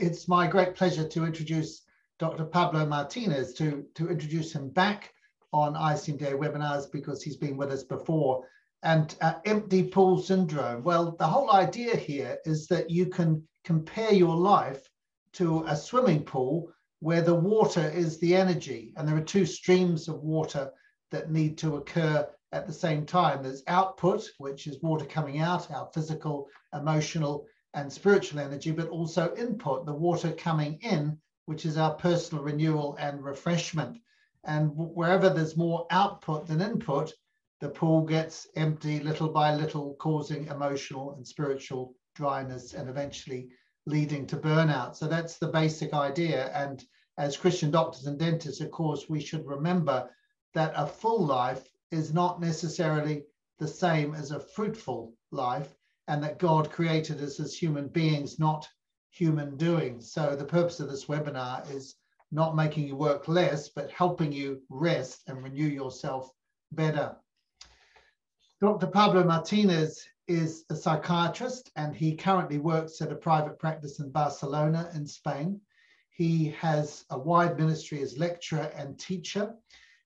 It's my great pleasure to introduce Dr. Pablo Martinez, to, to introduce him back on ICMDA webinars because he's been with us before. And uh, empty pool syndrome. Well, the whole idea here is that you can compare your life to a swimming pool where the water is the energy, and there are two streams of water that need to occur at the same time. There's output, which is water coming out, our physical, emotional, and spiritual energy, but also input, the water coming in, which is our personal renewal and refreshment. And wherever there's more output than input, the pool gets empty little by little, causing emotional and spiritual dryness and eventually leading to burnout. So that's the basic idea. And as Christian doctors and dentists, of course, we should remember that a full life is not necessarily the same as a fruitful life and that God created us as human beings, not human doing. So the purpose of this webinar is not making you work less, but helping you rest and renew yourself better. Dr. Pablo Martinez is a psychiatrist and he currently works at a private practice in Barcelona in Spain. He has a wide ministry as lecturer and teacher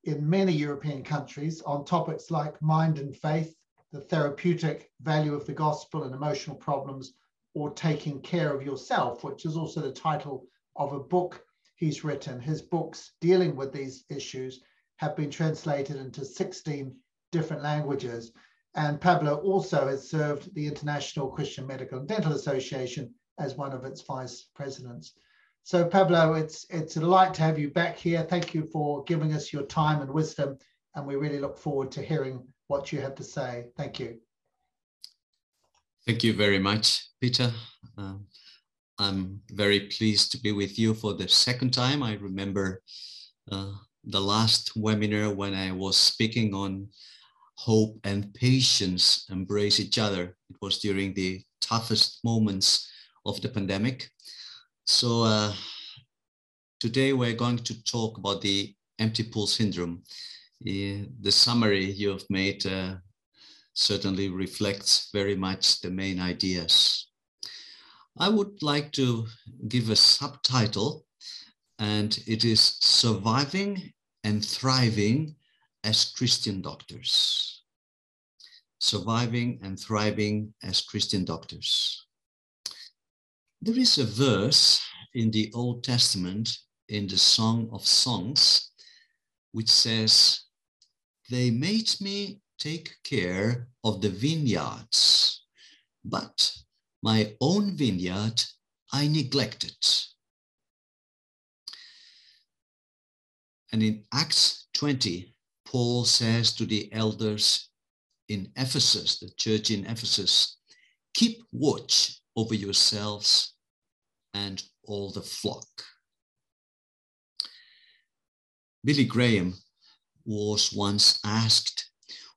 in many European countries on topics like mind and faith, the therapeutic value of the gospel and emotional problems, or taking care of yourself, which is also the title of a book he's written. His books dealing with these issues have been translated into 16 different languages. And Pablo also has served the International Christian Medical and Dental Association as one of its vice presidents. So Pablo, it's it's a delight to have you back here. Thank you for giving us your time and wisdom, and we really look forward to hearing what you have to say. Thank you. Thank you very much, Peter. Uh, I'm very pleased to be with you for the second time. I remember uh, the last webinar when I was speaking on hope and patience embrace each other. It was during the toughest moments of the pandemic. So uh, today we're going to talk about the empty pool syndrome the summary you have made uh, certainly reflects very much the main ideas. I would like to give a subtitle, and it is Surviving and Thriving as Christian Doctors. Surviving and Thriving as Christian Doctors. There is a verse in the Old Testament in the Song of Songs which says, they made me take care of the vineyards, but my own vineyard I neglected. And in Acts 20, Paul says to the elders in Ephesus, the church in Ephesus, keep watch over yourselves and all the flock. Billy Graham was once asked,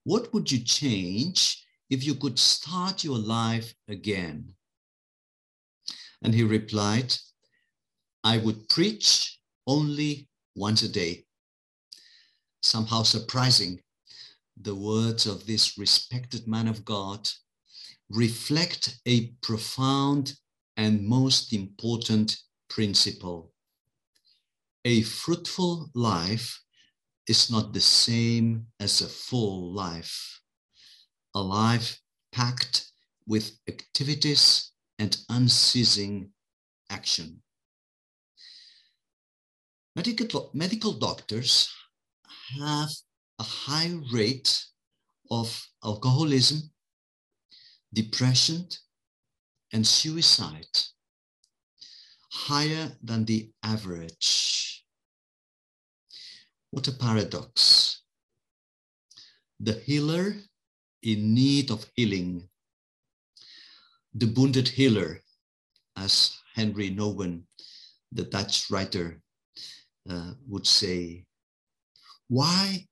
What would you change if you could start your life again? And he replied, I would preach only once a day. Somehow surprising, the words of this respected man of God reflect a profound and most important principle. A fruitful life is not the same as a full life. A life packed with activities and unceasing action. Medical, medical doctors have a high rate of alcoholism, depression, and suicide, higher than the average. What a paradox. The healer in need of healing. The wounded healer, as Henry Nouwen, the Dutch writer, uh, would say. Why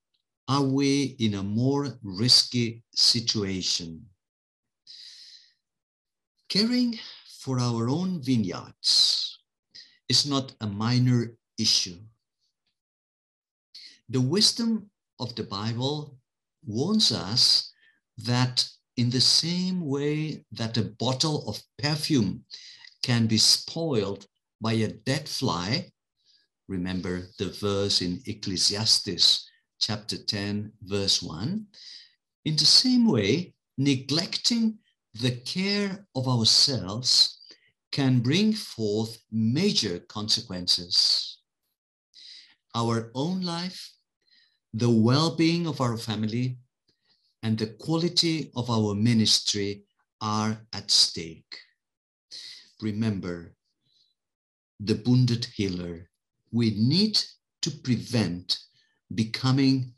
are we in a more risky situation? Caring for our own vineyards is not a minor issue. The wisdom of the Bible warns us that in the same way that a bottle of perfume can be spoiled by a dead fly, remember the verse in Ecclesiastes chapter 10, verse 1, in the same way, neglecting the care of ourselves can bring forth major consequences. Our own life, the well being of our family, and the quality of our ministry are at stake. Remember, the wounded healer, we need to prevent becoming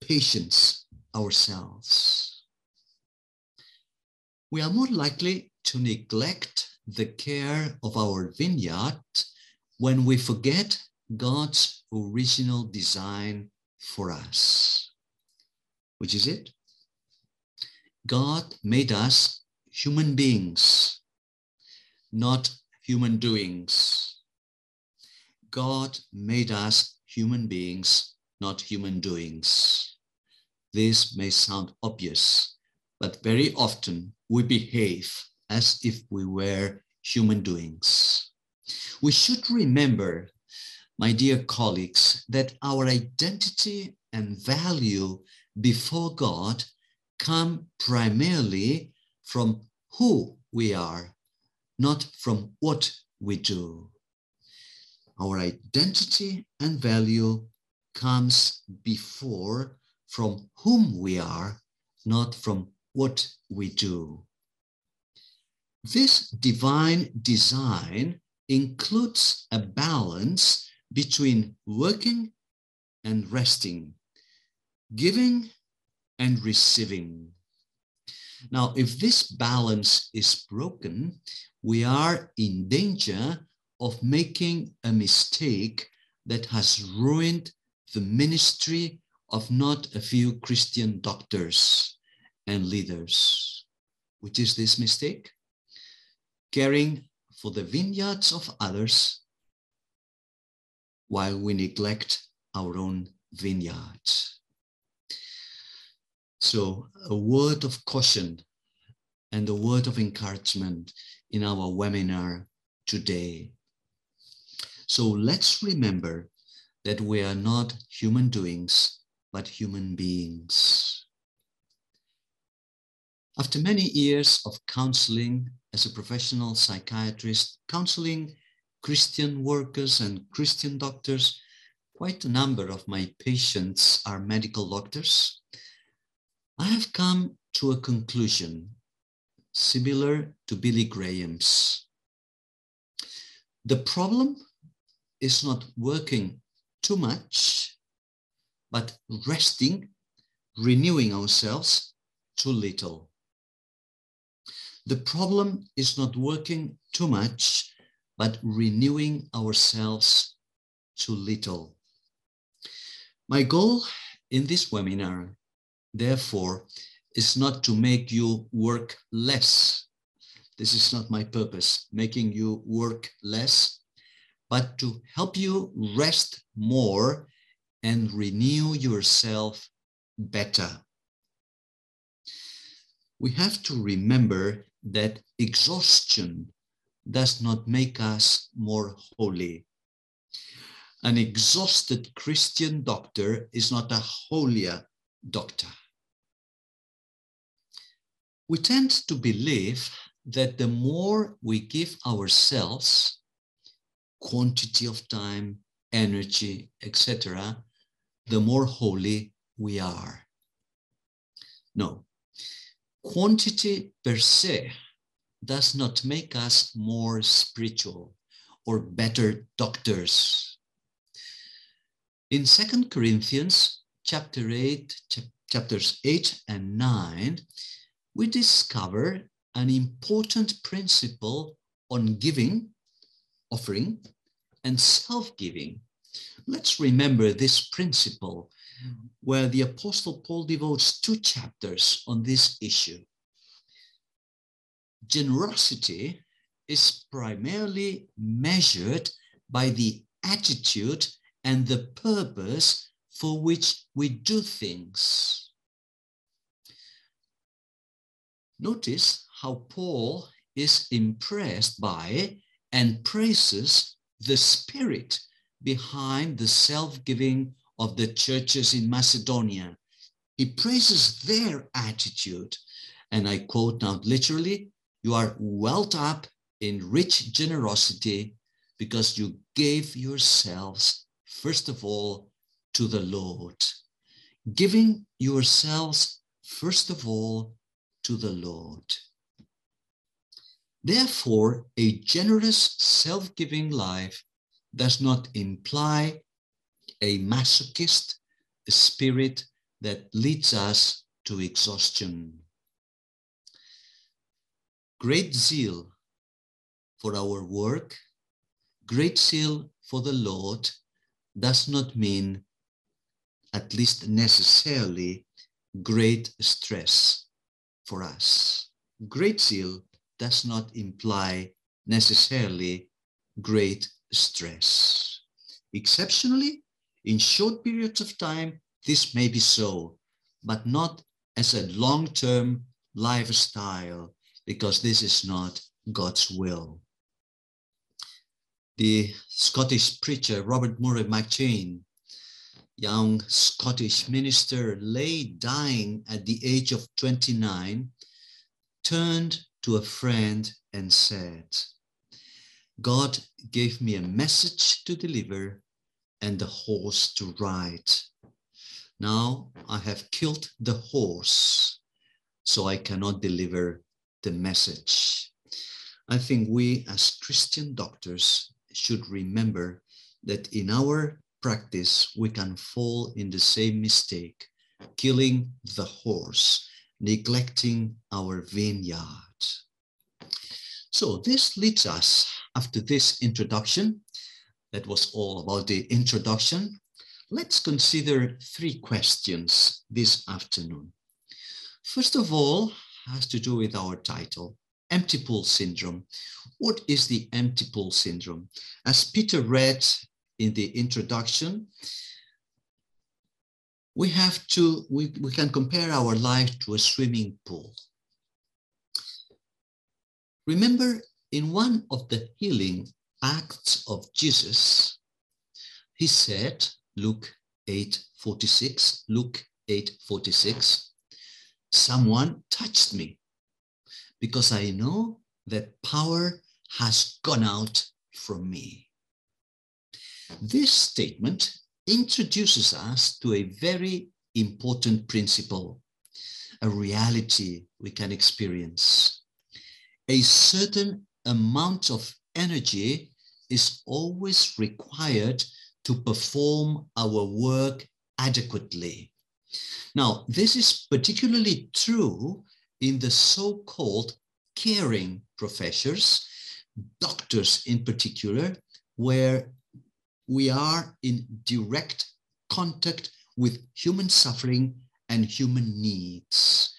patients ourselves. We are more likely to neglect the care of our vineyard when we forget God's original design for us. Which is it? God made us human beings, not human doings. God made us human beings, not human doings. This may sound obvious, but very often we behave as if we were human doings. We should remember, my dear colleagues, that our identity and value before God come primarily from who we are, not from what we do. Our identity and value comes before from whom we are, not from what we do. This divine design includes a balance between working and resting, giving and receiving. Now, if this balance is broken, we are in danger of making a mistake that has ruined the ministry of not a few Christian doctors and leaders. Which is this mistake? Caring for the vineyards of others while we neglect our own vineyards. So, a word of caution and a word of encouragement in our webinar today. So, let's remember that we are not human doings, but human beings. After many years of counseling as a professional psychiatrist, counseling Christian workers and Christian doctors, quite a number of my patients are medical doctors. I have come to a conclusion similar to Billy Graham's. The problem is not working too much, but resting, renewing ourselves too little. The problem is not working too much, but renewing ourselves too little. My goal in this webinar therefore, is not to make you work less. This is not my purpose, making you work less, but to help you rest more and renew yourself better. We have to remember that exhaustion does not make us more holy. An exhausted Christian doctor is not a holier doctor we tend to believe that the more we give ourselves, quantity of time, energy, etc., the more holy we are. No, quantity per se does not make us more spiritual or better doctors. In Second Corinthians chapter 8, ch chapters 8 and 9, we discover an important principle on giving, offering, and self-giving. Let's remember this principle where the Apostle Paul devotes two chapters on this issue. Generosity is primarily measured by the attitude and the purpose for which we do things. Notice how Paul is impressed by and praises the spirit behind the self-giving of the churches in Macedonia. He praises their attitude. And I quote now literally, you are welled up in rich generosity because you gave yourselves, first of all, to the Lord. Giving yourselves, first of all, to the Lord. Therefore, a generous, self giving life does not imply a masochist spirit that leads us to exhaustion. Great zeal for our work, great zeal for the Lord does not mean, at least necessarily, great stress for us. Great zeal does not imply necessarily great stress. Exceptionally, in short periods of time, this may be so, but not as a long-term lifestyle, because this is not God's will. The Scottish preacher Robert Murray McCheyne, young Scottish minister, lay dying at the age of 29, turned to a friend and said, God gave me a message to deliver and a horse to ride. Now I have killed the horse, so I cannot deliver the message. I think we as Christian doctors should remember that in our practice, we can fall in the same mistake, killing the horse, neglecting our vineyard. So this leads us, after this introduction, that was all about the introduction, let's consider three questions this afternoon. First of all, has to do with our title, empty pool syndrome. What is the empty pool syndrome? As Peter read in the introduction, we have to, we, we can compare our life to a swimming pool. Remember, in one of the healing acts of Jesus, he said, Luke 8 46, Luke 8 46, someone touched me because I know that power has gone out from me. This statement introduces us to a very important principle, a reality we can experience a certain amount of energy is always required to perform our work adequately. Now, this is particularly true in the so-called caring professions, doctors in particular, where we are in direct contact with human suffering and human needs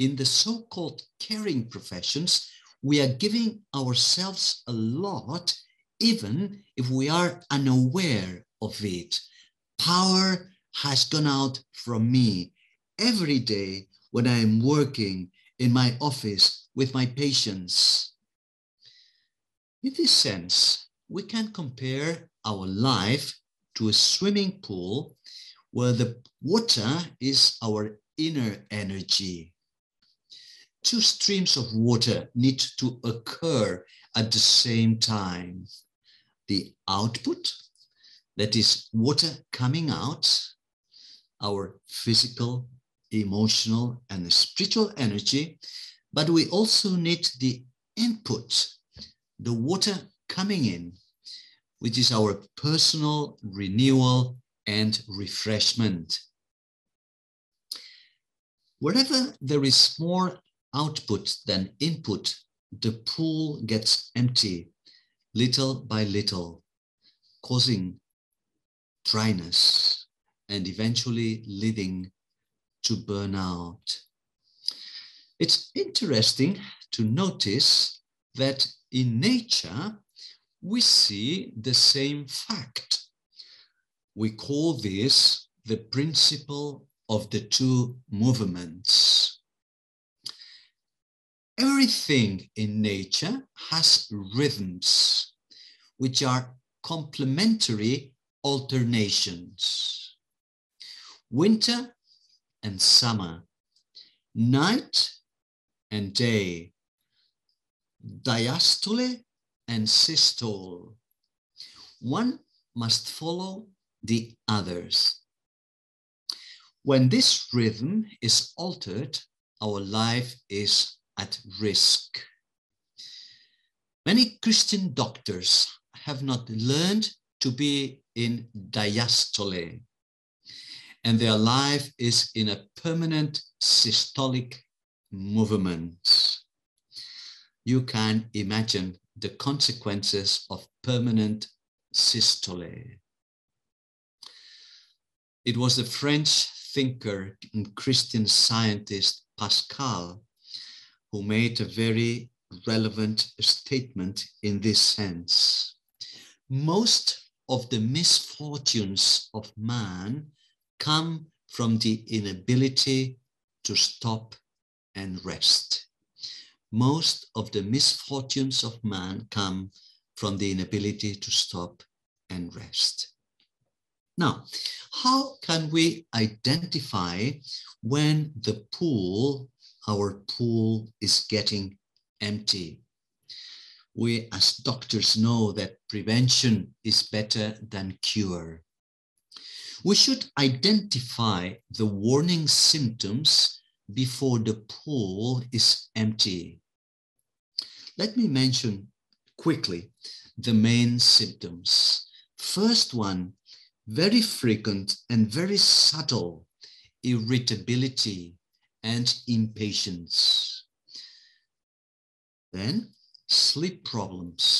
in the so-called caring professions, we are giving ourselves a lot, even if we are unaware of it. Power has gone out from me every day when I am working in my office with my patients. In this sense, we can compare our life to a swimming pool where the water is our inner energy two streams of water need to occur at the same time. The output, that is water coming out, our physical, emotional, and spiritual energy, but we also need the input, the water coming in, which is our personal renewal and refreshment. Wherever there is more output than input, the pool gets empty little by little, causing dryness and eventually leading to burnout. It's interesting to notice that in nature, we see the same fact. We call this the principle of the two movements. Everything in nature has rhythms, which are complementary alternations. Winter and summer, night and day, diastole and systole. One must follow the others. When this rhythm is altered, our life is at risk. Many Christian doctors have not learned to be in diastole, and their life is in a permanent systolic movement. You can imagine the consequences of permanent systole. It was the French thinker and Christian scientist Pascal who made a very relevant statement in this sense. Most of the misfortunes of man come from the inability to stop and rest. Most of the misfortunes of man come from the inability to stop and rest. Now, how can we identify when the pool, our pool, is getting empty? We as doctors know that prevention is better than cure. We should identify the warning symptoms before the pool is empty. Let me mention quickly the main symptoms. First one, very frequent and very subtle irritability and impatience. Then sleep problems,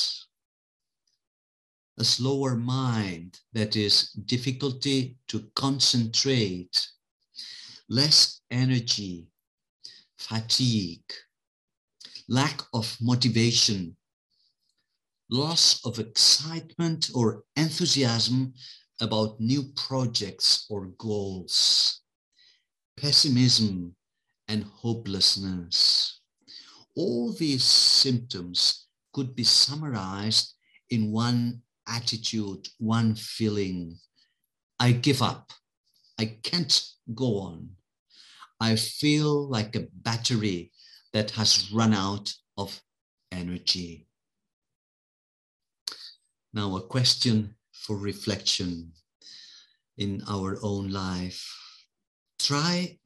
a slower mind, that is difficulty to concentrate, less energy, fatigue, lack of motivation, loss of excitement or enthusiasm about new projects or goals, pessimism and hopelessness. All these symptoms could be summarized in one attitude, one feeling. I give up. I can't go on. I feel like a battery that has run out of energy. Now, a question for reflection in our own life. Try,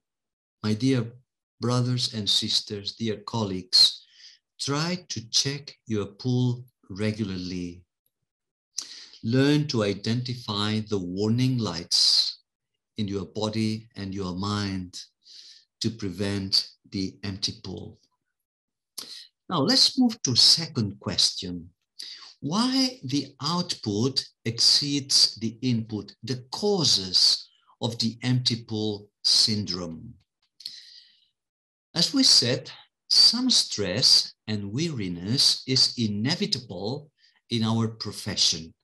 my dear brothers and sisters, dear colleagues, try to check your pool regularly. Learn to identify the warning lights in your body and your mind to prevent the empty pool. Now let's move to second question. Why the output exceeds the input, the causes of the empty pool syndrome. As we said, some stress and weariness is inevitable in our profession.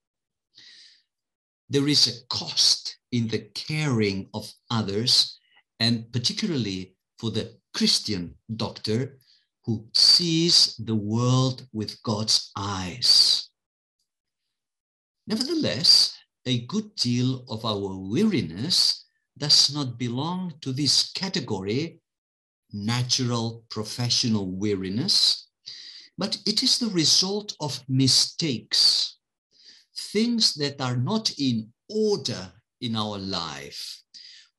There is a cost in the caring of others, and particularly for the Christian doctor who sees the world with God's eyes. Nevertheless, a good deal of our weariness does not belong to this category, natural professional weariness, but it is the result of mistakes, things that are not in order in our life.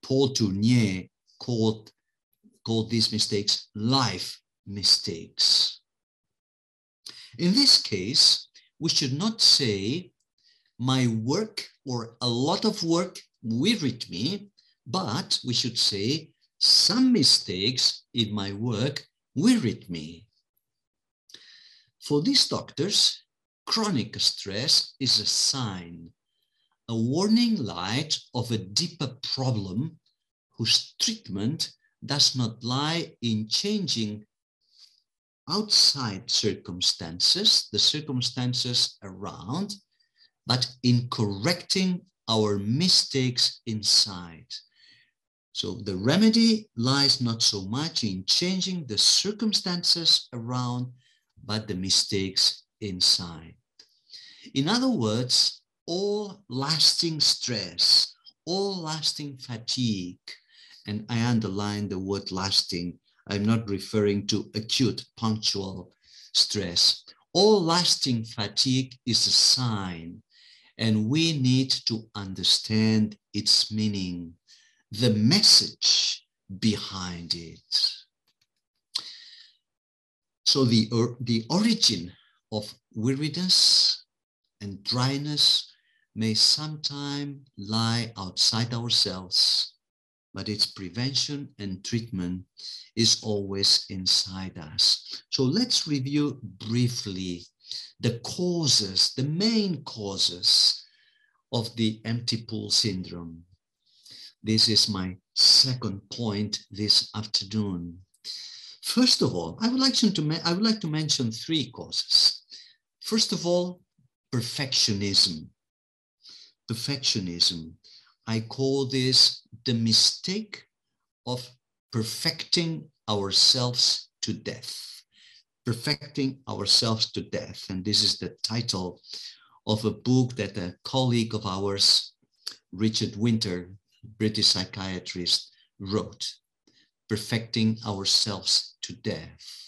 Paul Tournier called, called these mistakes life mistakes. In this case, we should not say, my work or a lot of work wearied me, but we should say, some mistakes in my work wearied me. For these doctors, chronic stress is a sign, a warning light of a deeper problem whose treatment does not lie in changing outside circumstances, the circumstances around, but in correcting our mistakes inside. So the remedy lies not so much in changing the circumstances around, but the mistakes inside. In other words, all lasting stress, all lasting fatigue, and I underline the word lasting. I'm not referring to acute punctual stress. All lasting fatigue is a sign, and we need to understand its meaning, the message behind it. So the, or, the origin of weariness and dryness may sometime lie outside ourselves, but its prevention and treatment is always inside us. So let's review briefly the causes, the main causes of the empty pool syndrome. This is my second point this afternoon. First of all, I would like to, I would like to mention three causes. First of all, perfectionism. Perfectionism. I call this the mistake of perfecting ourselves to death. Perfecting ourselves to death. And this is the title of a book that a colleague of ours, Richard Winter, British psychiatrist, wrote perfecting ourselves to death.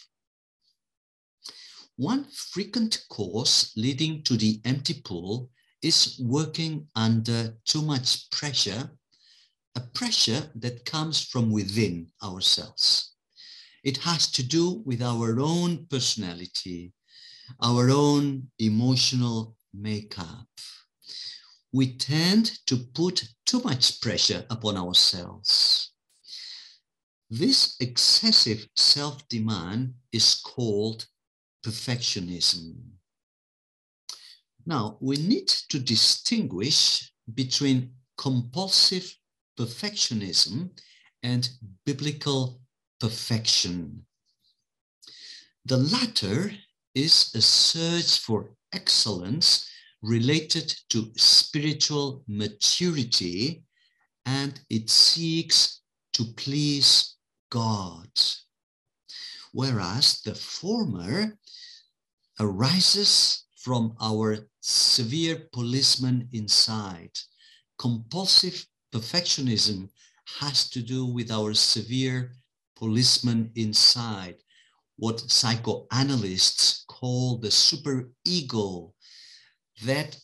One frequent cause leading to the empty pool is working under too much pressure, a pressure that comes from within ourselves. It has to do with our own personality, our own emotional makeup. We tend to put too much pressure upon ourselves. This excessive self-demand is called perfectionism. Now, we need to distinguish between compulsive perfectionism and biblical perfection. The latter is a search for excellence related to spiritual maturity and it seeks to please God. Whereas the former arises from our severe policeman inside. Compulsive perfectionism has to do with our severe policeman inside, what psychoanalysts call the superego, that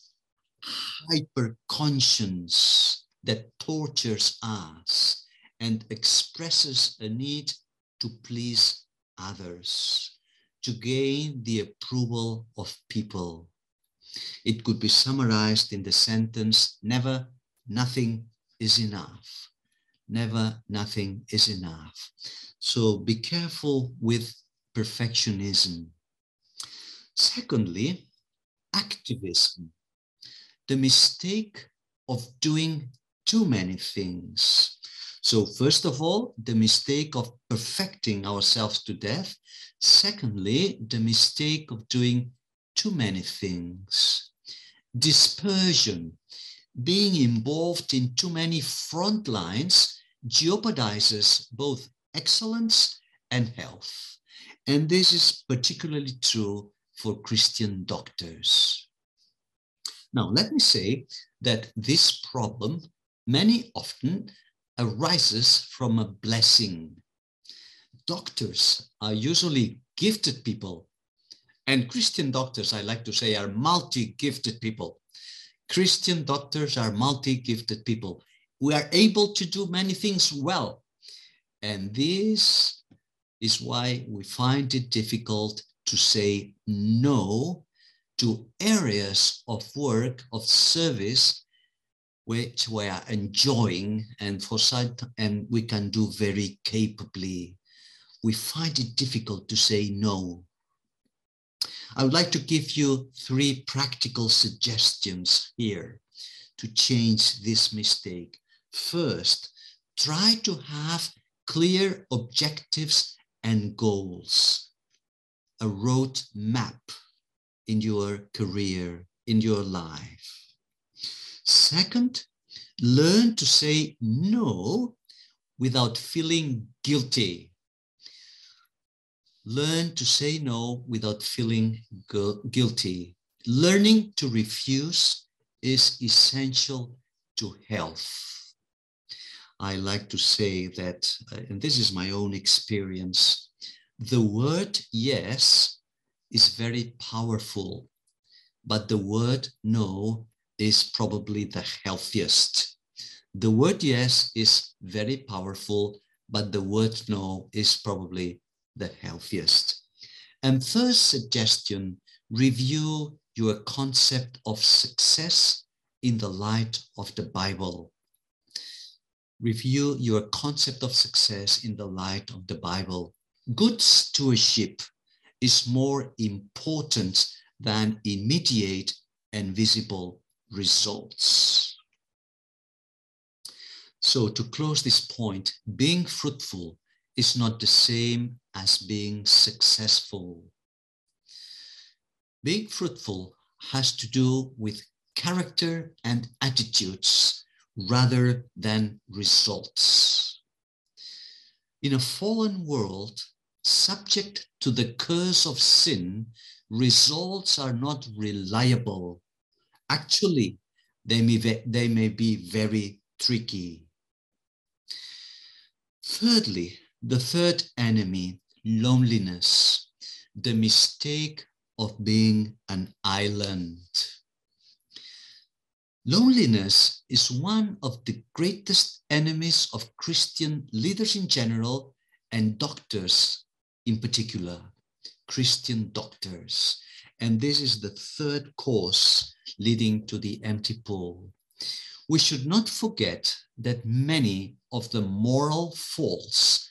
hyper conscience that tortures us and expresses a need to please others, to gain the approval of people. It could be summarized in the sentence, never, nothing is enough. Never, nothing is enough. So be careful with perfectionism. Secondly, activism, the mistake of doing too many things. So first of all, the mistake of perfecting ourselves to death. Secondly, the mistake of doing too many things. Dispersion, being involved in too many front lines jeopardizes both excellence and health. And this is particularly true for Christian doctors. Now, let me say that this problem many often arises from a blessing. Doctors are usually gifted people, and Christian doctors, I like to say, are multi-gifted people. Christian doctors are multi-gifted people. We are able to do many things well. And this is why we find it difficult to say no to areas of work, of service which we are enjoying and for such, and we can do very capably. We find it difficult to say no. I would like to give you three practical suggestions here to change this mistake. First, try to have clear objectives and goals, a road map in your career, in your life. Second, learn to say no without feeling guilty. Learn to say no without feeling gu guilty. Learning to refuse is essential to health. I like to say that, uh, and this is my own experience, the word yes is very powerful, but the word no is probably the healthiest. The word yes is very powerful, but the word no is probably the healthiest. And first suggestion, review your concept of success in the light of the Bible. Review your concept of success in the light of the Bible. Good stewardship is more important than immediate and visible results. So to close this point, being fruitful is not the same as being successful. Being fruitful has to do with character and attitudes rather than results. In a fallen world, subject to the curse of sin, results are not reliable. Actually, they may, they may be very tricky. Thirdly, the third enemy, loneliness, the mistake of being an island. Loneliness is one of the greatest enemies of Christian leaders in general and doctors in particular, Christian doctors. And this is the third cause leading to the empty pole. We should not forget that many of the moral faults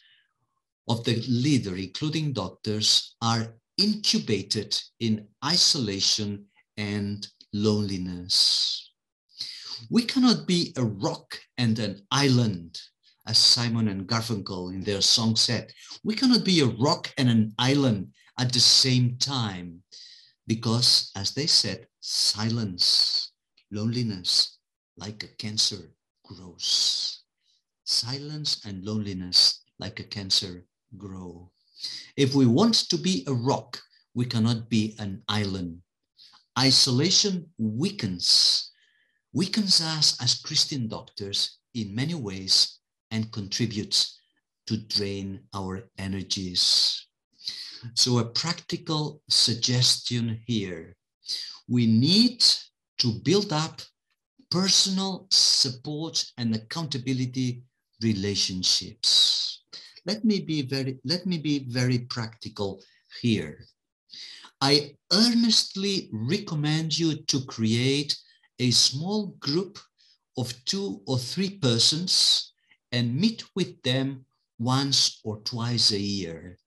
of the leader, including doctors, are incubated in isolation and loneliness. We cannot be a rock and an island, as Simon and Garfunkel in their song said. We cannot be a rock and an island at the same time because, as they said, silence, loneliness, like a cancer, grows. Silence and loneliness, like a cancer, grow. If we want to be a rock, we cannot be an island. Isolation weakens, weakens us as Christian doctors in many ways and contributes to drain our energies. So a practical suggestion here. We need to build up personal support and accountability relationships let me be very, let me be very practical here. I earnestly recommend you to create a small group of two or three persons and meet with them once or twice a year.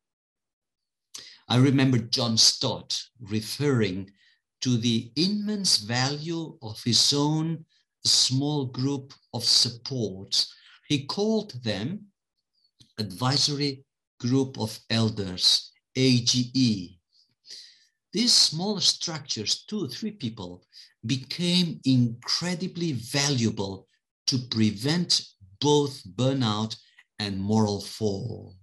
I remember John Stott referring to the immense value of his own small group of support. He called them Advisory Group of Elders, AGE. These small structures, two or three people, became incredibly valuable to prevent both burnout and moral fall.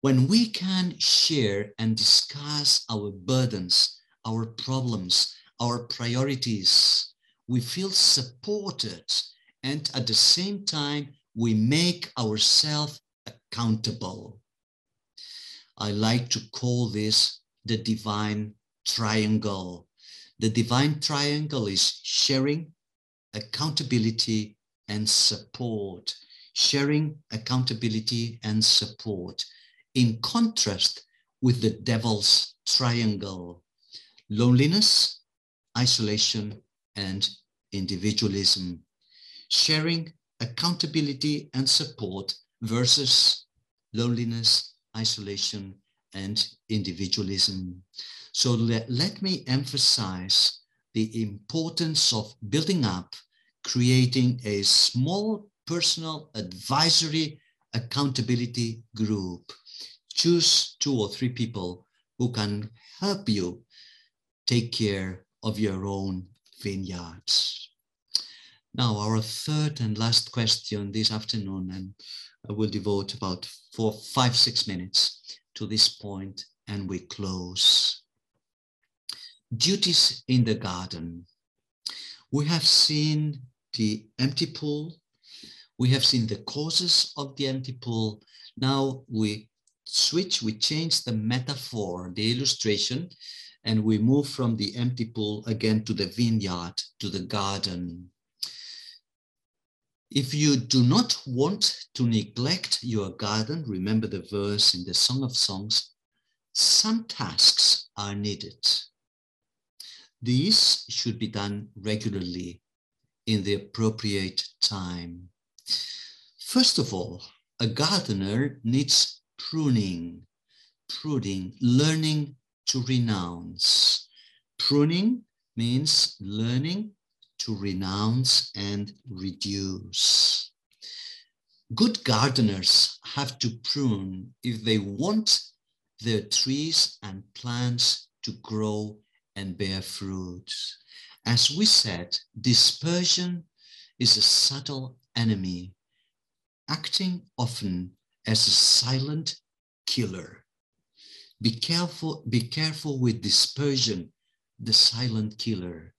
When we can share and discuss our burdens, our problems, our priorities, we feel supported and at the same time we make ourselves accountable. I like to call this the divine triangle. The divine triangle is sharing, accountability, and support. Sharing, accountability, and support. In contrast with the devil's triangle loneliness, isolation, and individualism. Sharing, accountability and support versus loneliness, isolation, and individualism. So let, let me emphasize the importance of building up, creating a small personal advisory accountability group. Choose two or three people who can help you take care of your own vineyards. Now, our third and last question this afternoon, and I will devote about four, five, six minutes to this point, and we close. Duties in the garden. We have seen the empty pool. We have seen the causes of the empty pool. Now we switch, we change the metaphor, the illustration, and we move from the empty pool again to the vineyard, to the garden. If you do not want to neglect your garden, remember the verse in the Song of Songs, some tasks are needed. These should be done regularly in the appropriate time. First of all, a gardener needs pruning, pruning, learning to renounce. Pruning means learning to renounce and reduce. Good gardeners have to prune if they want their trees and plants to grow and bear fruit. As we said, dispersion is a subtle enemy, acting often as a silent killer. Be careful, be careful with dispersion, the silent killer.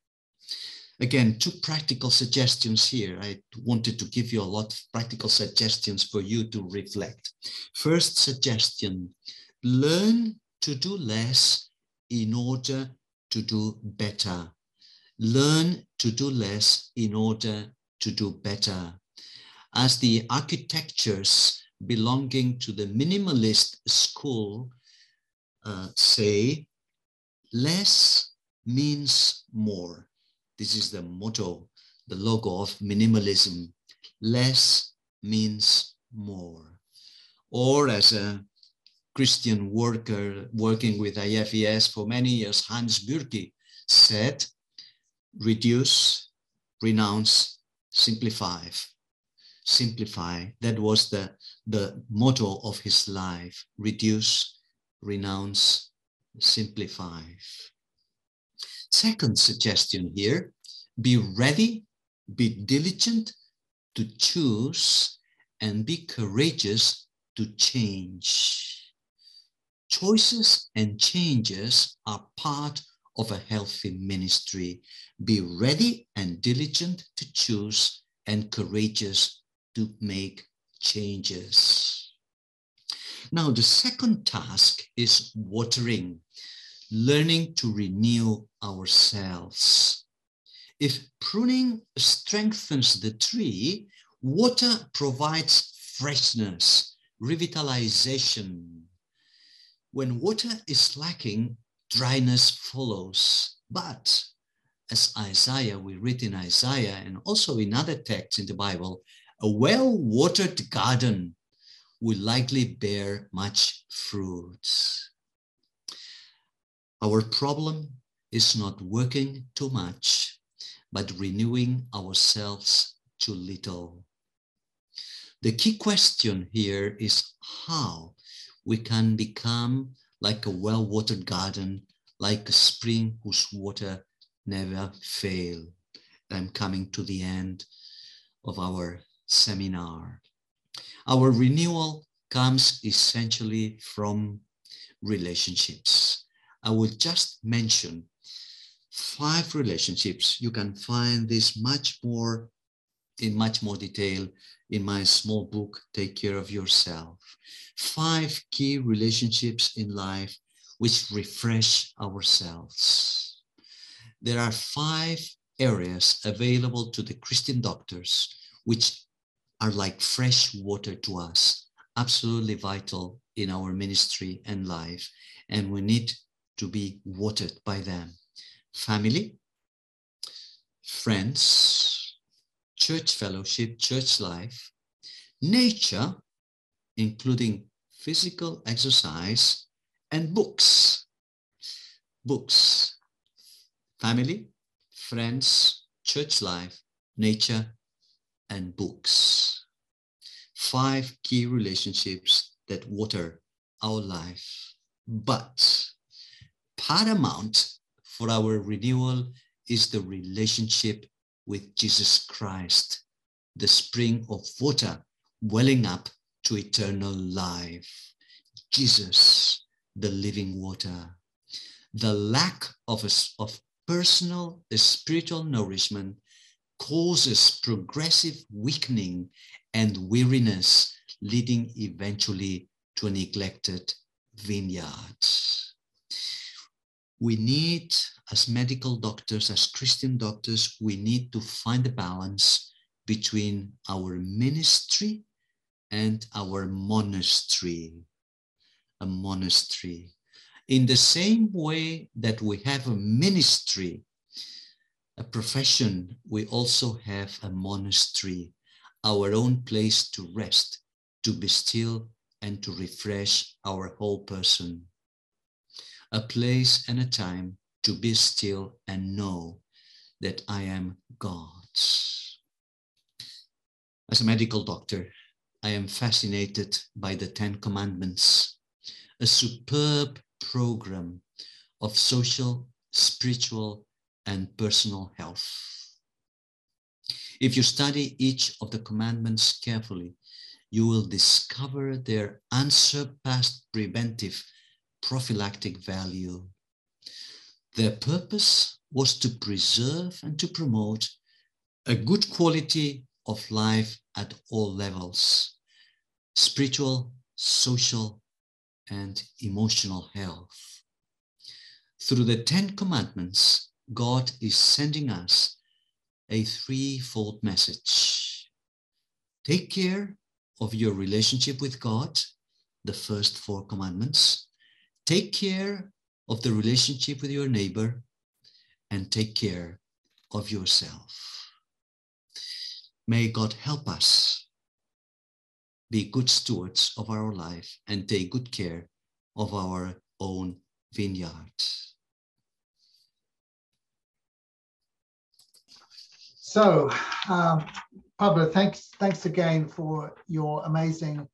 Again, two practical suggestions here. I wanted to give you a lot of practical suggestions for you to reflect. First suggestion, learn to do less in order to do better. Learn to do less in order to do better. As the architectures belonging to the minimalist school uh, say, less means more. This is the motto, the logo of minimalism. Less means more. Or as a Christian worker working with IFES for many years, Hans Bürki, said, reduce, renounce, simplify. Simplify. That was the, the motto of his life. Reduce, renounce, simplify. Second suggestion here, be ready, be diligent to choose and be courageous to change. Choices and changes are part of a healthy ministry. Be ready and diligent to choose and courageous to make changes. Now, the second task is watering, learning to renew ourselves. If pruning strengthens the tree, water provides freshness, revitalization. When water is lacking, dryness follows. But as Isaiah, we read in Isaiah and also in other texts in the Bible, a well-watered garden will likely bear much fruit. Our problem is not working too much, but renewing ourselves too little. The key question here is how we can become like a well-watered garden, like a spring whose water never fail. I'm coming to the end of our seminar. Our renewal comes essentially from relationships. I will just mention five relationships. You can find this much more in much more detail in my small book, Take Care of Yourself. Five key relationships in life which refresh ourselves. There are five areas available to the Christian doctors which are like fresh water to us, absolutely vital in our ministry and life, and we need to be watered by them. Family, friends, church fellowship, church life, nature, including physical exercise, and books. Books, family, friends, church life, nature, and books. Five key relationships that water our life. But paramount for our renewal is the relationship with Jesus Christ, the spring of water welling up to eternal life. Jesus, the living water. The lack of, a, of personal spiritual nourishment causes progressive weakening and weariness, leading eventually to a neglected vineyard. We need, as medical doctors, as Christian doctors, we need to find a balance between our ministry and our monastery. A monastery. In the same way that we have a ministry, a profession, we also have a monastery, our own place to rest, to be still, and to refresh our whole person. A place and a time to be still and know that I am God's. As a medical doctor, I am fascinated by the Ten Commandments, a superb program of social, spiritual, and personal health. If you study each of the commandments carefully, you will discover their unsurpassed preventive prophylactic value. Their purpose was to preserve and to promote a good quality of life at all levels spiritual, social, and emotional health. Through the Ten Commandments, God is sending us a threefold message. Take care of your relationship with God, the first four commandments. Take care of the relationship with your neighbor and take care of yourself. May God help us be good stewards of our life and take good care of our own vineyard. So, um, Pablo, thanks, thanks again for your amazing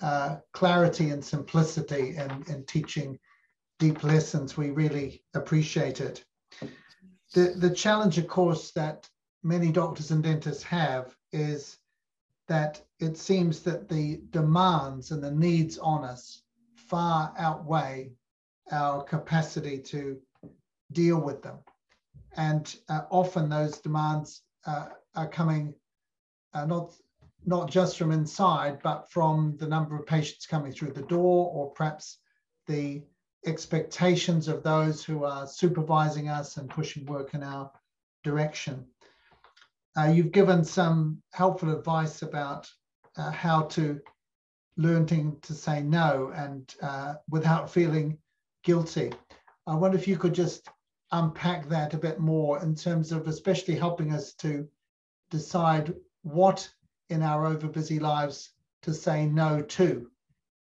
uh, clarity and simplicity in, in teaching deep lessons. We really appreciate it. The, the challenge, of course, that many doctors and dentists have is that it seems that the demands and the needs on us far outweigh our capacity to deal with them. And uh, often those demands uh, are coming uh, not not just from inside, but from the number of patients coming through the door, or perhaps the expectations of those who are supervising us and pushing work in our direction. Uh, you've given some helpful advice about uh, how to learn to, to say no and uh, without feeling guilty. I wonder if you could just unpack that a bit more in terms of especially helping us to decide what in our overbusy lives to say no to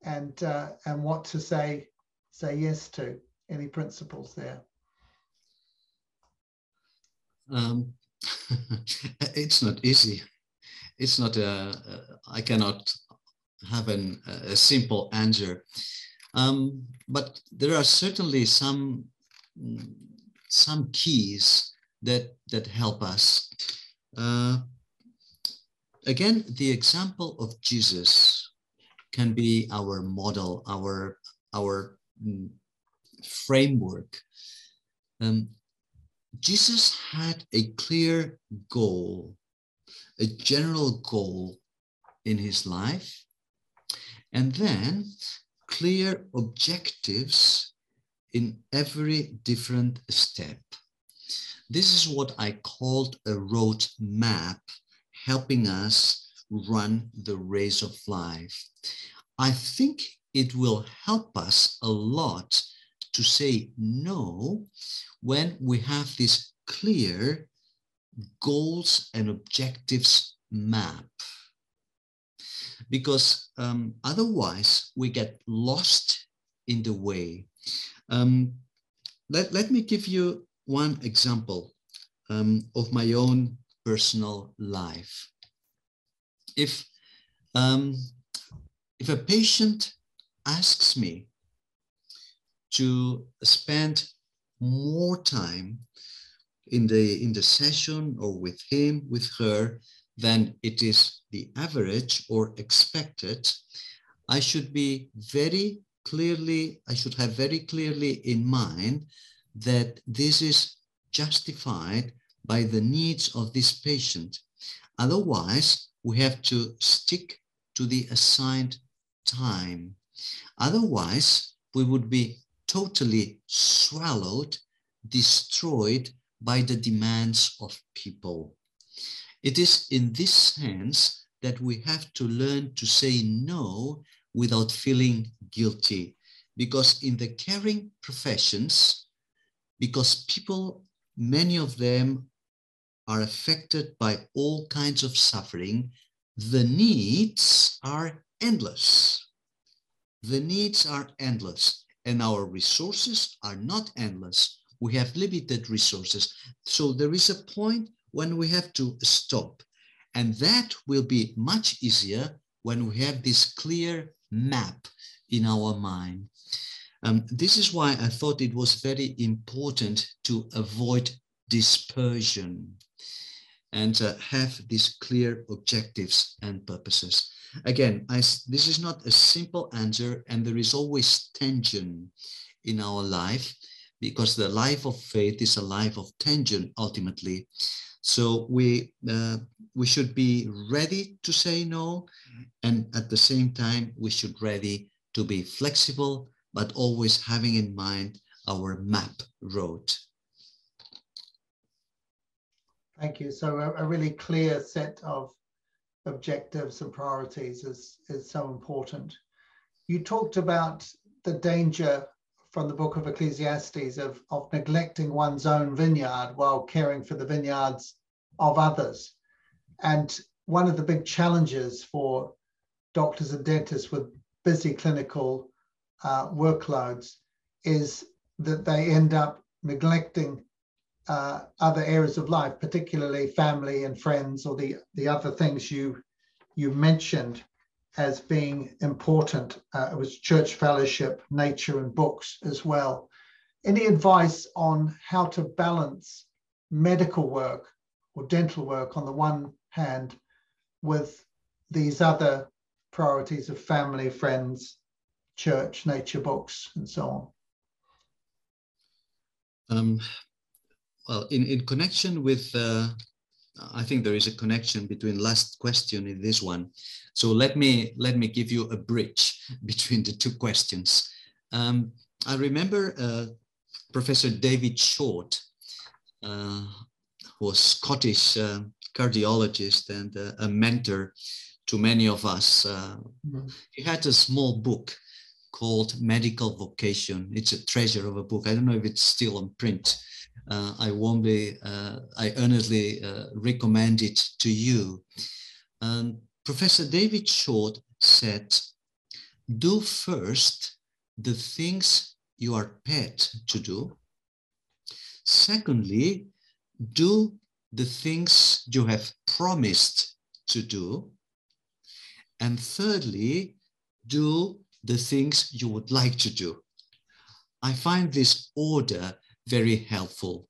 and uh, and what to say say yes to. Any principles there? Um, it's not easy. It's not a, a i cannot have an, a simple answer. Um, but there are certainly some some keys that that help us. Uh, again, the example of Jesus can be our model, our, our mm, framework. Um, Jesus had a clear goal, a general goal in his life, and then clear objectives in every different step. This is what I called a road map helping us run the race of life. I think it will help us a lot to say no when we have this clear goals and objectives map. Because um, otherwise we get lost in the way. Um, let, let me give you one example um, of my own personal life. If, um, if a patient asks me to spend more time in the, in the session or with him, with her, than it is the average or expected, I should be very clearly, I should have very clearly in mind that this is justified by the needs of this patient. Otherwise, we have to stick to the assigned time. Otherwise, we would be totally swallowed, destroyed by the demands of people. It is in this sense that we have to learn to say no without feeling guilty. Because in the caring professions, because people, many of them are affected by all kinds of suffering, the needs are endless. The needs are endless and our resources are not endless. We have limited resources. So there is a point when we have to stop. And that will be much easier when we have this clear map in our mind. Um, this is why I thought it was very important to avoid dispersion and uh, have these clear objectives and purposes. Again, I, this is not a simple answer and there is always tension in our life because the life of faith is a life of tension ultimately. So we, uh, we should be ready to say no and at the same time we should ready to be flexible but always having in mind our map road. Thank you. So a, a really clear set of objectives and priorities is, is so important. You talked about the danger from the book of Ecclesiastes of, of neglecting one's own vineyard while caring for the vineyards of others. And one of the big challenges for doctors and dentists with busy clinical uh, workloads is that they end up neglecting uh, other areas of life, particularly family and friends, or the the other things you you mentioned as being important. Uh, it was church fellowship, nature, and books as well. Any advice on how to balance medical work or dental work on the one hand with these other priorities of family, friends, church, nature, books, and so on? Um, well, in, in connection with, uh, I think there is a connection between last question and this one. So let me, let me give you a bridge between the two questions. Um, I remember uh, Professor David Short, uh, who was Scottish uh, cardiologist and uh, a mentor to many of us. Mm -hmm. He had a small book called Medical Vocation. It's a treasure of a book. I don't know if it's still on print, I warmly, uh, I earnestly uh, recommend it to you. Um, Professor David Short said, do first the things you are paid to do. Secondly, do the things you have promised to do. And thirdly, do the things you would like to do. I find this order very helpful.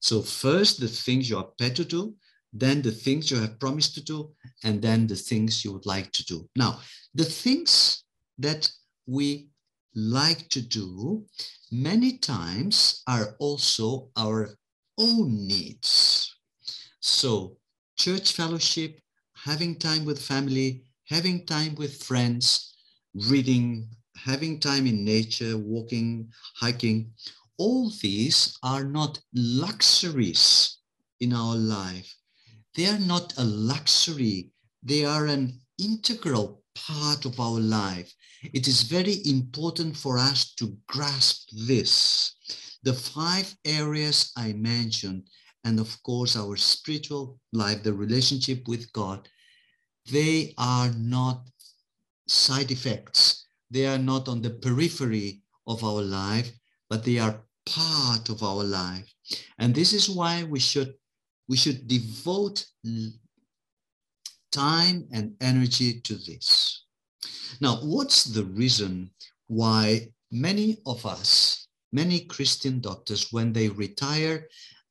So first the things you are paid to do, then the things you have promised to do, and then the things you would like to do. Now, the things that we like to do many times are also our own needs. So church fellowship, having time with family, having time with friends, reading, having time in nature, walking, hiking, all these are not luxuries in our life. They are not a luxury. They are an integral part of our life. It is very important for us to grasp this. The five areas I mentioned, and of course, our spiritual life, the relationship with God, they are not side effects. They are not on the periphery of our life, but they are part of our life. And this is why we should, we should devote time and energy to this. Now, what's the reason why many of us, many Christian doctors, when they retire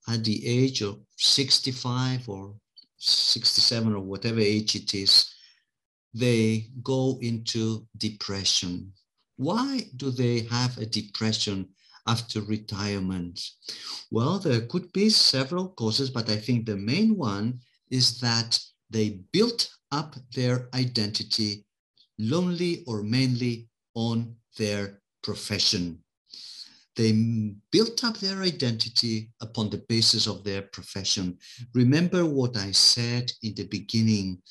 at the age of 65 or 67 or whatever age it is, they go into depression. Why do they have a depression after retirement? Well, there could be several causes, but I think the main one is that they built up their identity lonely or mainly on their profession. They built up their identity upon the basis of their profession. Remember what I said in the beginning.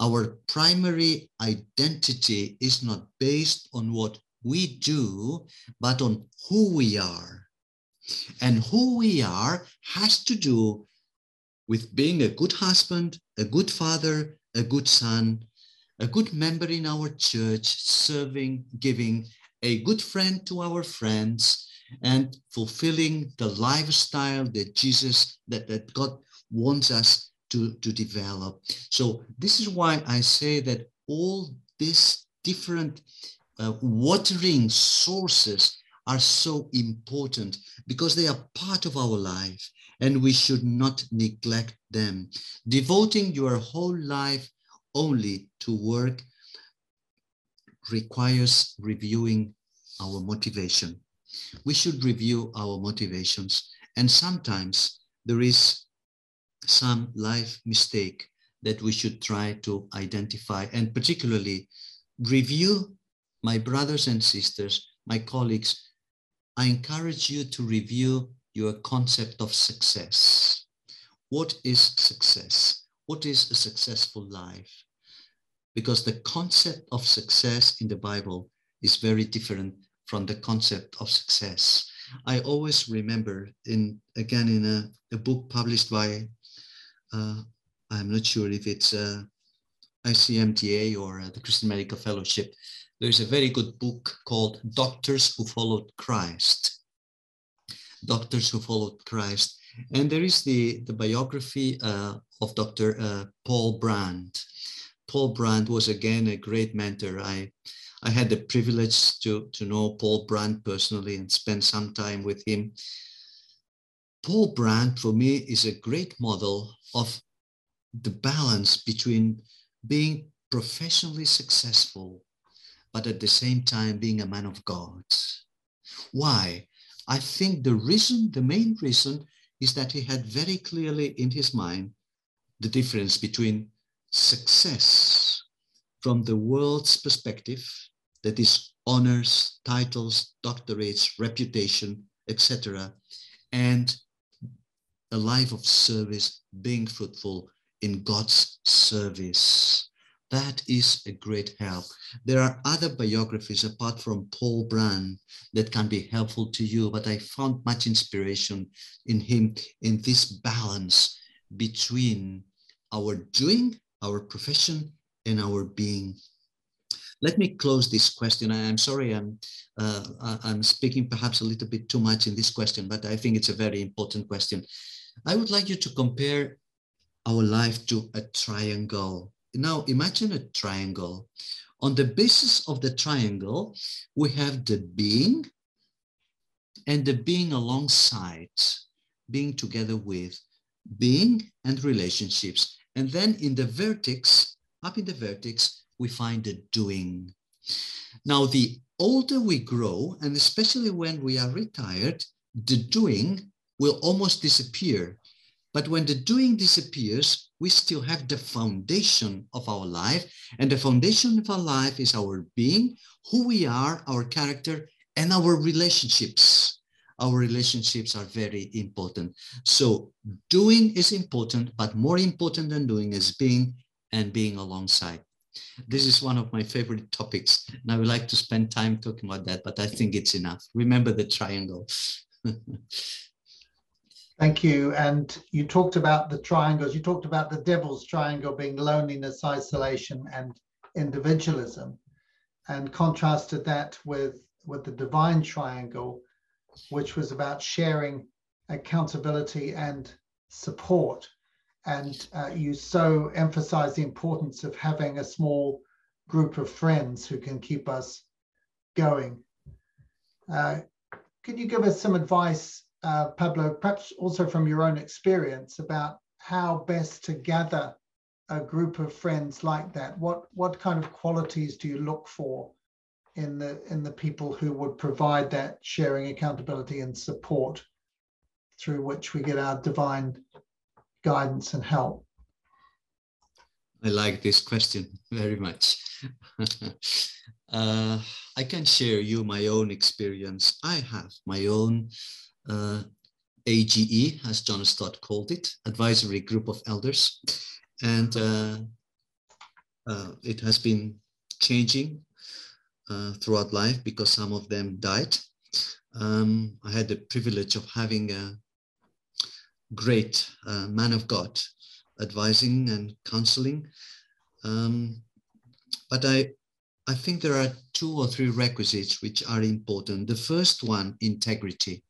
Our primary identity is not based on what we do, but on who we are. And who we are has to do with being a good husband, a good father, a good son, a good member in our church, serving, giving, a good friend to our friends, and fulfilling the lifestyle that Jesus, that, that God wants us to, to develop. So this is why I say that all these different uh, watering sources are so important because they are part of our life and we should not neglect them. Devoting your whole life only to work requires reviewing our motivation. We should review our motivations. And sometimes there is some life mistake that we should try to identify and particularly review my brothers and sisters, my colleagues, I encourage you to review your concept of success. What is success? What is a successful life? Because the concept of success in the Bible is very different from the concept of success. I always remember in, again, in a, a book published by, uh, I'm not sure if it's uh, ICMDA or uh, the Christian Medical Fellowship, there's a very good book called Doctors Who Followed Christ. Doctors Who Followed Christ. And there is the, the biography uh, of Dr. Uh, Paul Brand. Paul Brand was again a great mentor. I, I had the privilege to, to know Paul Brand personally and spend some time with him. Paul Brand, for me, is a great model of the balance between being professionally successful but at the same time being a man of God. Why? I think the reason, the main reason, is that he had very clearly in his mind the difference between success from the world's perspective, that is honors, titles, doctorates, reputation, etc., and a life of service, being fruitful in God's service. That is a great help. There are other biographies apart from Paul Brand that can be helpful to you, but I found much inspiration in him in this balance between our doing, our profession, and our being. Let me close this question. I, am sorry I'm, uh, I'm speaking perhaps a little bit too much in this question, but I think it's a very important question. I would like you to compare our life to a triangle now imagine a triangle. On the basis of the triangle, we have the being and the being alongside, being together with, being and relationships. And then in the vertex, up in the vertex, we find the doing. Now, the older we grow, and especially when we are retired, the doing will almost disappear. But when the doing disappears, we still have the foundation of our life. And the foundation of our life is our being, who we are, our character, and our relationships. Our relationships are very important. So doing is important, but more important than doing is being and being alongside. This is one of my favorite topics, and I would like to spend time talking about that, but I think it's enough. Remember the triangle. Thank you. And you talked about the triangles. You talked about the devil's triangle being loneliness, isolation, and individualism, and contrasted that with, with the divine triangle, which was about sharing accountability and support. And uh, you so emphasize the importance of having a small group of friends who can keep us going. Uh, can you give us some advice uh, Pablo, perhaps also from your own experience about how best to gather a group of friends like that. What what kind of qualities do you look for in the in the people who would provide that sharing accountability and support through which we get our divine guidance and help? I like this question very much. Uh, i can share you my own experience. I have my own age as john stott called it advisory group of elders and uh, uh it has been changing uh, throughout life because some of them died. Um, I had the privilege of having a great uh, man of God advising and counseling. Um, but I, I think there are two or three requisites which are important. The first one, integrity.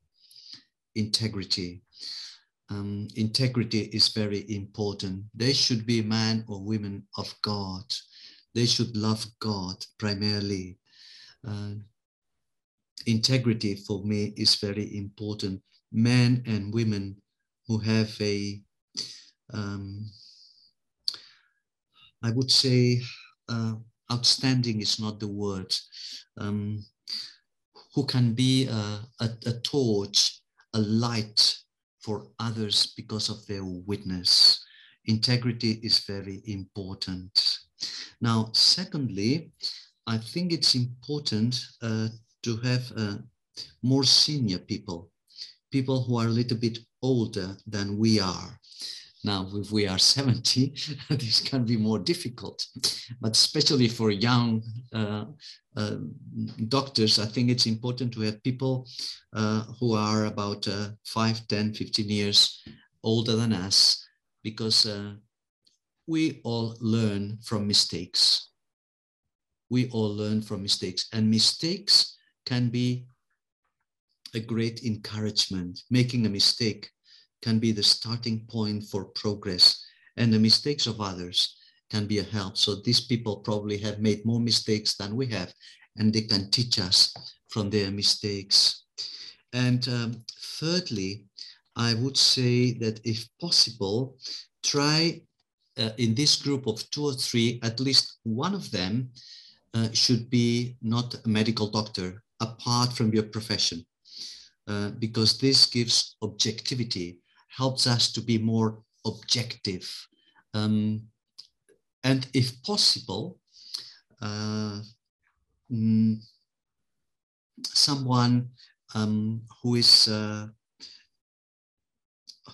Integrity. Um, integrity is very important. They should be men or women of God. They should love God primarily. Uh, integrity for me is very important. Men and women who have a, um, I would say, uh, outstanding is not the word, um, who can be a, a, a torch, a light for others because of their witness. Integrity is very important. Now, secondly, I think it's important uh, to have uh, more senior people, people who are a little bit older than we are. Now, if we are 70, this can be more difficult, but especially for young uh, uh, doctors, I think it's important to have people uh, who are about uh, 5, 10, 15 years older than us, because uh, we all learn from mistakes we all learn from mistakes and mistakes can be a great encouragement. Making a mistake can be the starting point for progress and the mistakes of others can be a help. So these people probably have made more mistakes than we have and they can teach us from their mistakes. And um, thirdly, I would say that if possible, try uh, in this group of two or three, at least one of them uh, should be not a medical doctor apart from your profession, uh, because this gives objectivity, helps us to be more objective. Um, and if possible, uh, mm, someone um, who is uh,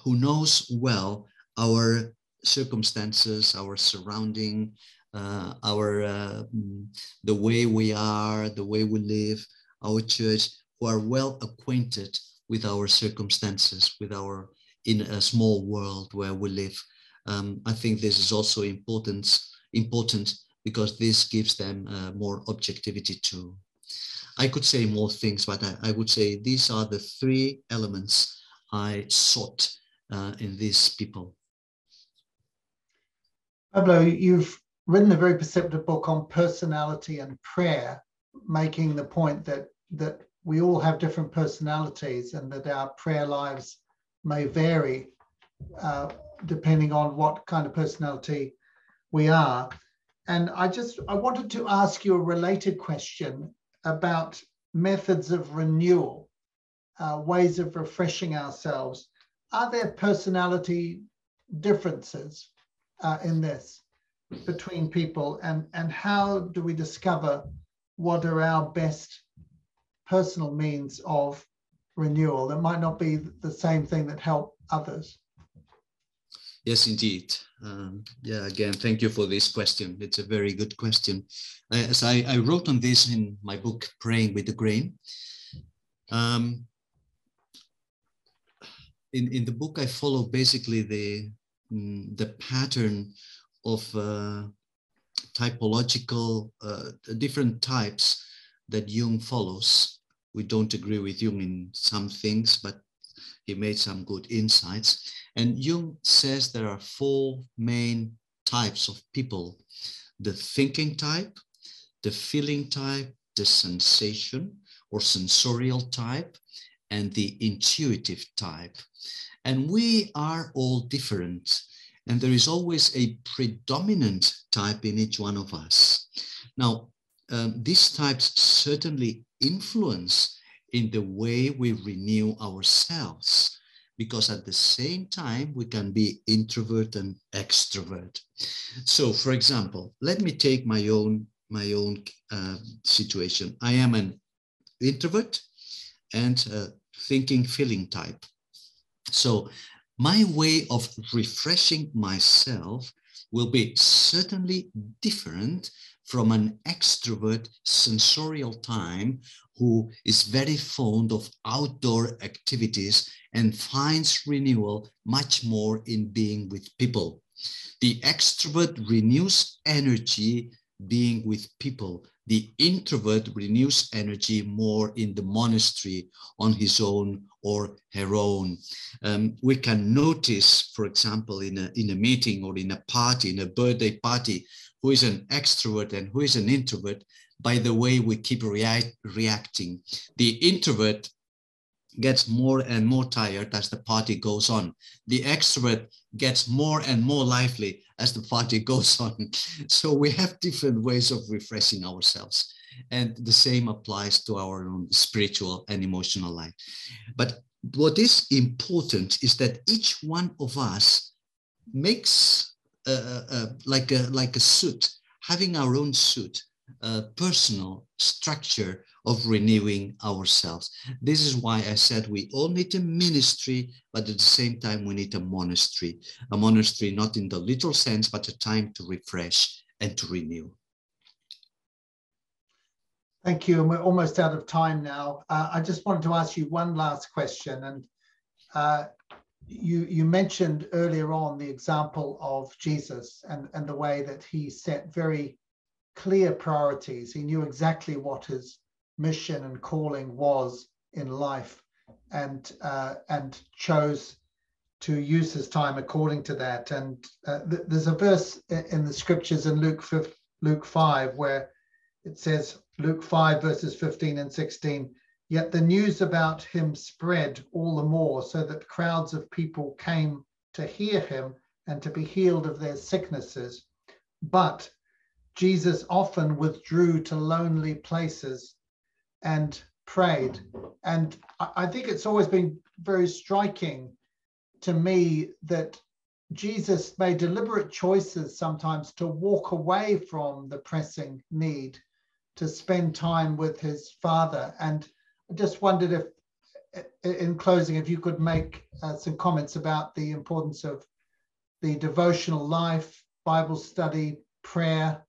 who knows well our circumstances, our surrounding, uh, our uh, mm, the way we are, the way we live, our church, who are well acquainted with our circumstances, with our in a small world where we live. Um, I think this is also important, important because this gives them uh, more objectivity too. I could say more things, but I, I, would say these are the three elements I sought uh, in these people. Pablo, you've written a very perceptive book on personality and prayer, making the point that that we all have different personalities and that our prayer lives may vary uh, depending on what kind of personality we are. And I just I wanted to ask you a related question about methods of renewal, uh, ways of refreshing ourselves. Are there personality differences uh, in this? between people and, and how do we discover what are our best personal means of renewal that might not be the same thing that help others? Yes, indeed. Um, yeah, again, thank you for this question. It's a very good question. As I, I wrote on this in my book, Praying with the Grain. Um, in, in the book, I follow basically the, mm, the pattern of uh, typological, uh, different types that Jung follows. We don't agree with Jung in some things, but he made some good insights. And Jung says there are four main types of people, the thinking type, the feeling type, the sensation or sensorial type, and the intuitive type. And we are all different. And there is always a predominant type in each one of us. Now, um, these types certainly influence in the way we renew ourselves because at the same time we can be introvert and extrovert. So for example let me take my own my own uh, situation. I am an introvert and thinking feeling type. So my way of refreshing myself will be certainly different from an extrovert sensorial time who is very fond of outdoor activities and finds renewal much more in being with people. The extrovert renews energy being with people. The introvert renews energy more in the monastery on his own or her own. Um, we can notice, for example, in a, in a meeting or in a party, in a birthday party, who is an extrovert and who is an introvert by the way we keep react, reacting. The introvert gets more and more tired as the party goes on. The extrovert gets more and more lively as the party goes on. So we have different ways of refreshing ourselves. And the same applies to our own spiritual and emotional life. But what is important is that each one of us makes like, a, like a suit, having our own suit, personal structure of renewing ourselves. This is why I said we all need a ministry, but at the same time, we need a monastery. A monastery, not in the literal sense, but a time to refresh and to renew. Thank you. And we're almost out of time now. Uh, I just wanted to ask you one last question. And uh, you, you mentioned earlier on the example of Jesus and, and the way that he set very clear priorities. He knew exactly what his mission and calling was in life and uh, and chose to use his time according to that and uh, th- there's a verse in the scriptures in Luke 5, Luke 5 where it says Luke 5 verses 15 and 16 yet the news about him spread all the more so that crowds of people came to hear him and to be healed of their sicknesses but Jesus often withdrew to lonely places and prayed. And I think it's always been very striking to me that Jesus made deliberate choices sometimes to walk away from the pressing need to spend time with his father. And just wondered if, in closing, if you could make uh, some comments about the importance of the devotional life, Bible study, prayer,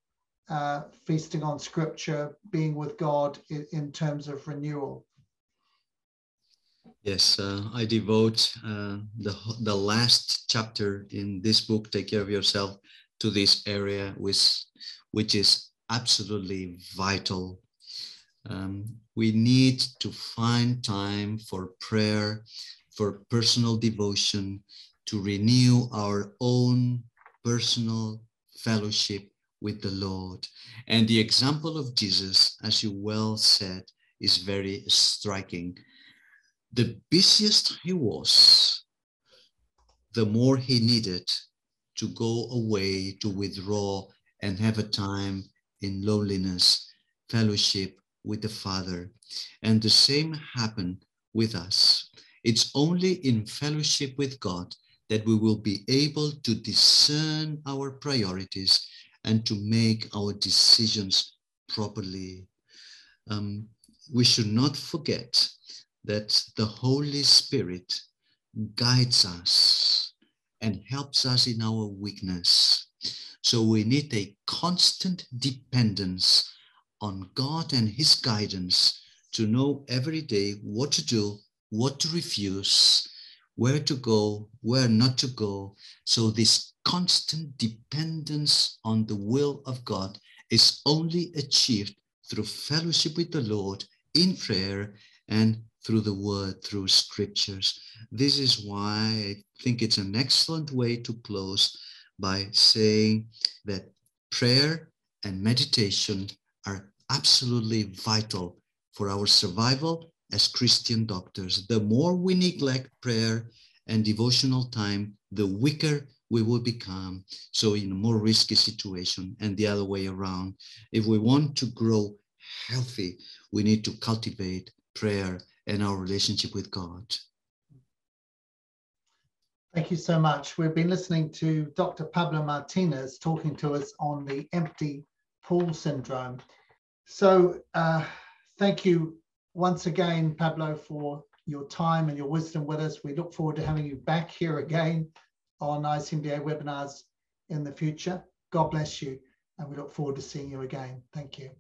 uh, feasting on scripture, being with God in, in terms of renewal? Yes, uh, I devote uh, the, the last chapter in this book, Take Care of Yourself, to this area, which, which is absolutely vital. Um, we need to find time for prayer, for personal devotion, to renew our own personal fellowship with the Lord. And the example of Jesus, as you well said, is very striking. The busiest he was, the more he needed to go away, to withdraw, and have a time in loneliness, fellowship with the Father. And the same happened with us. It's only in fellowship with God that we will be able to discern our priorities and to make our decisions properly. Um, we should not forget that the Holy Spirit guides us and helps us in our weakness. So we need a constant dependence on God and his guidance to know every day what to do, what to refuse, where to go, where not to go. So this constant dependence on the will of God is only achieved through fellowship with the Lord in prayer and through the word, through scriptures. This is why I think it's an excellent way to close by saying that prayer and meditation absolutely vital for our survival as Christian doctors. The more we neglect prayer and devotional time, the weaker we will become. So in a more risky situation and the other way around. If we want to grow healthy, we need to cultivate prayer and our relationship with God. Thank you so much. We've been listening to Dr. Pablo Martinez talking to us on the empty pool syndrome. So, uh, thank you once again, Pablo, for your time and your wisdom with us. We look forward to having you back here again on ICMDA webinars in the future. God bless you, and we look forward to seeing you again. Thank you.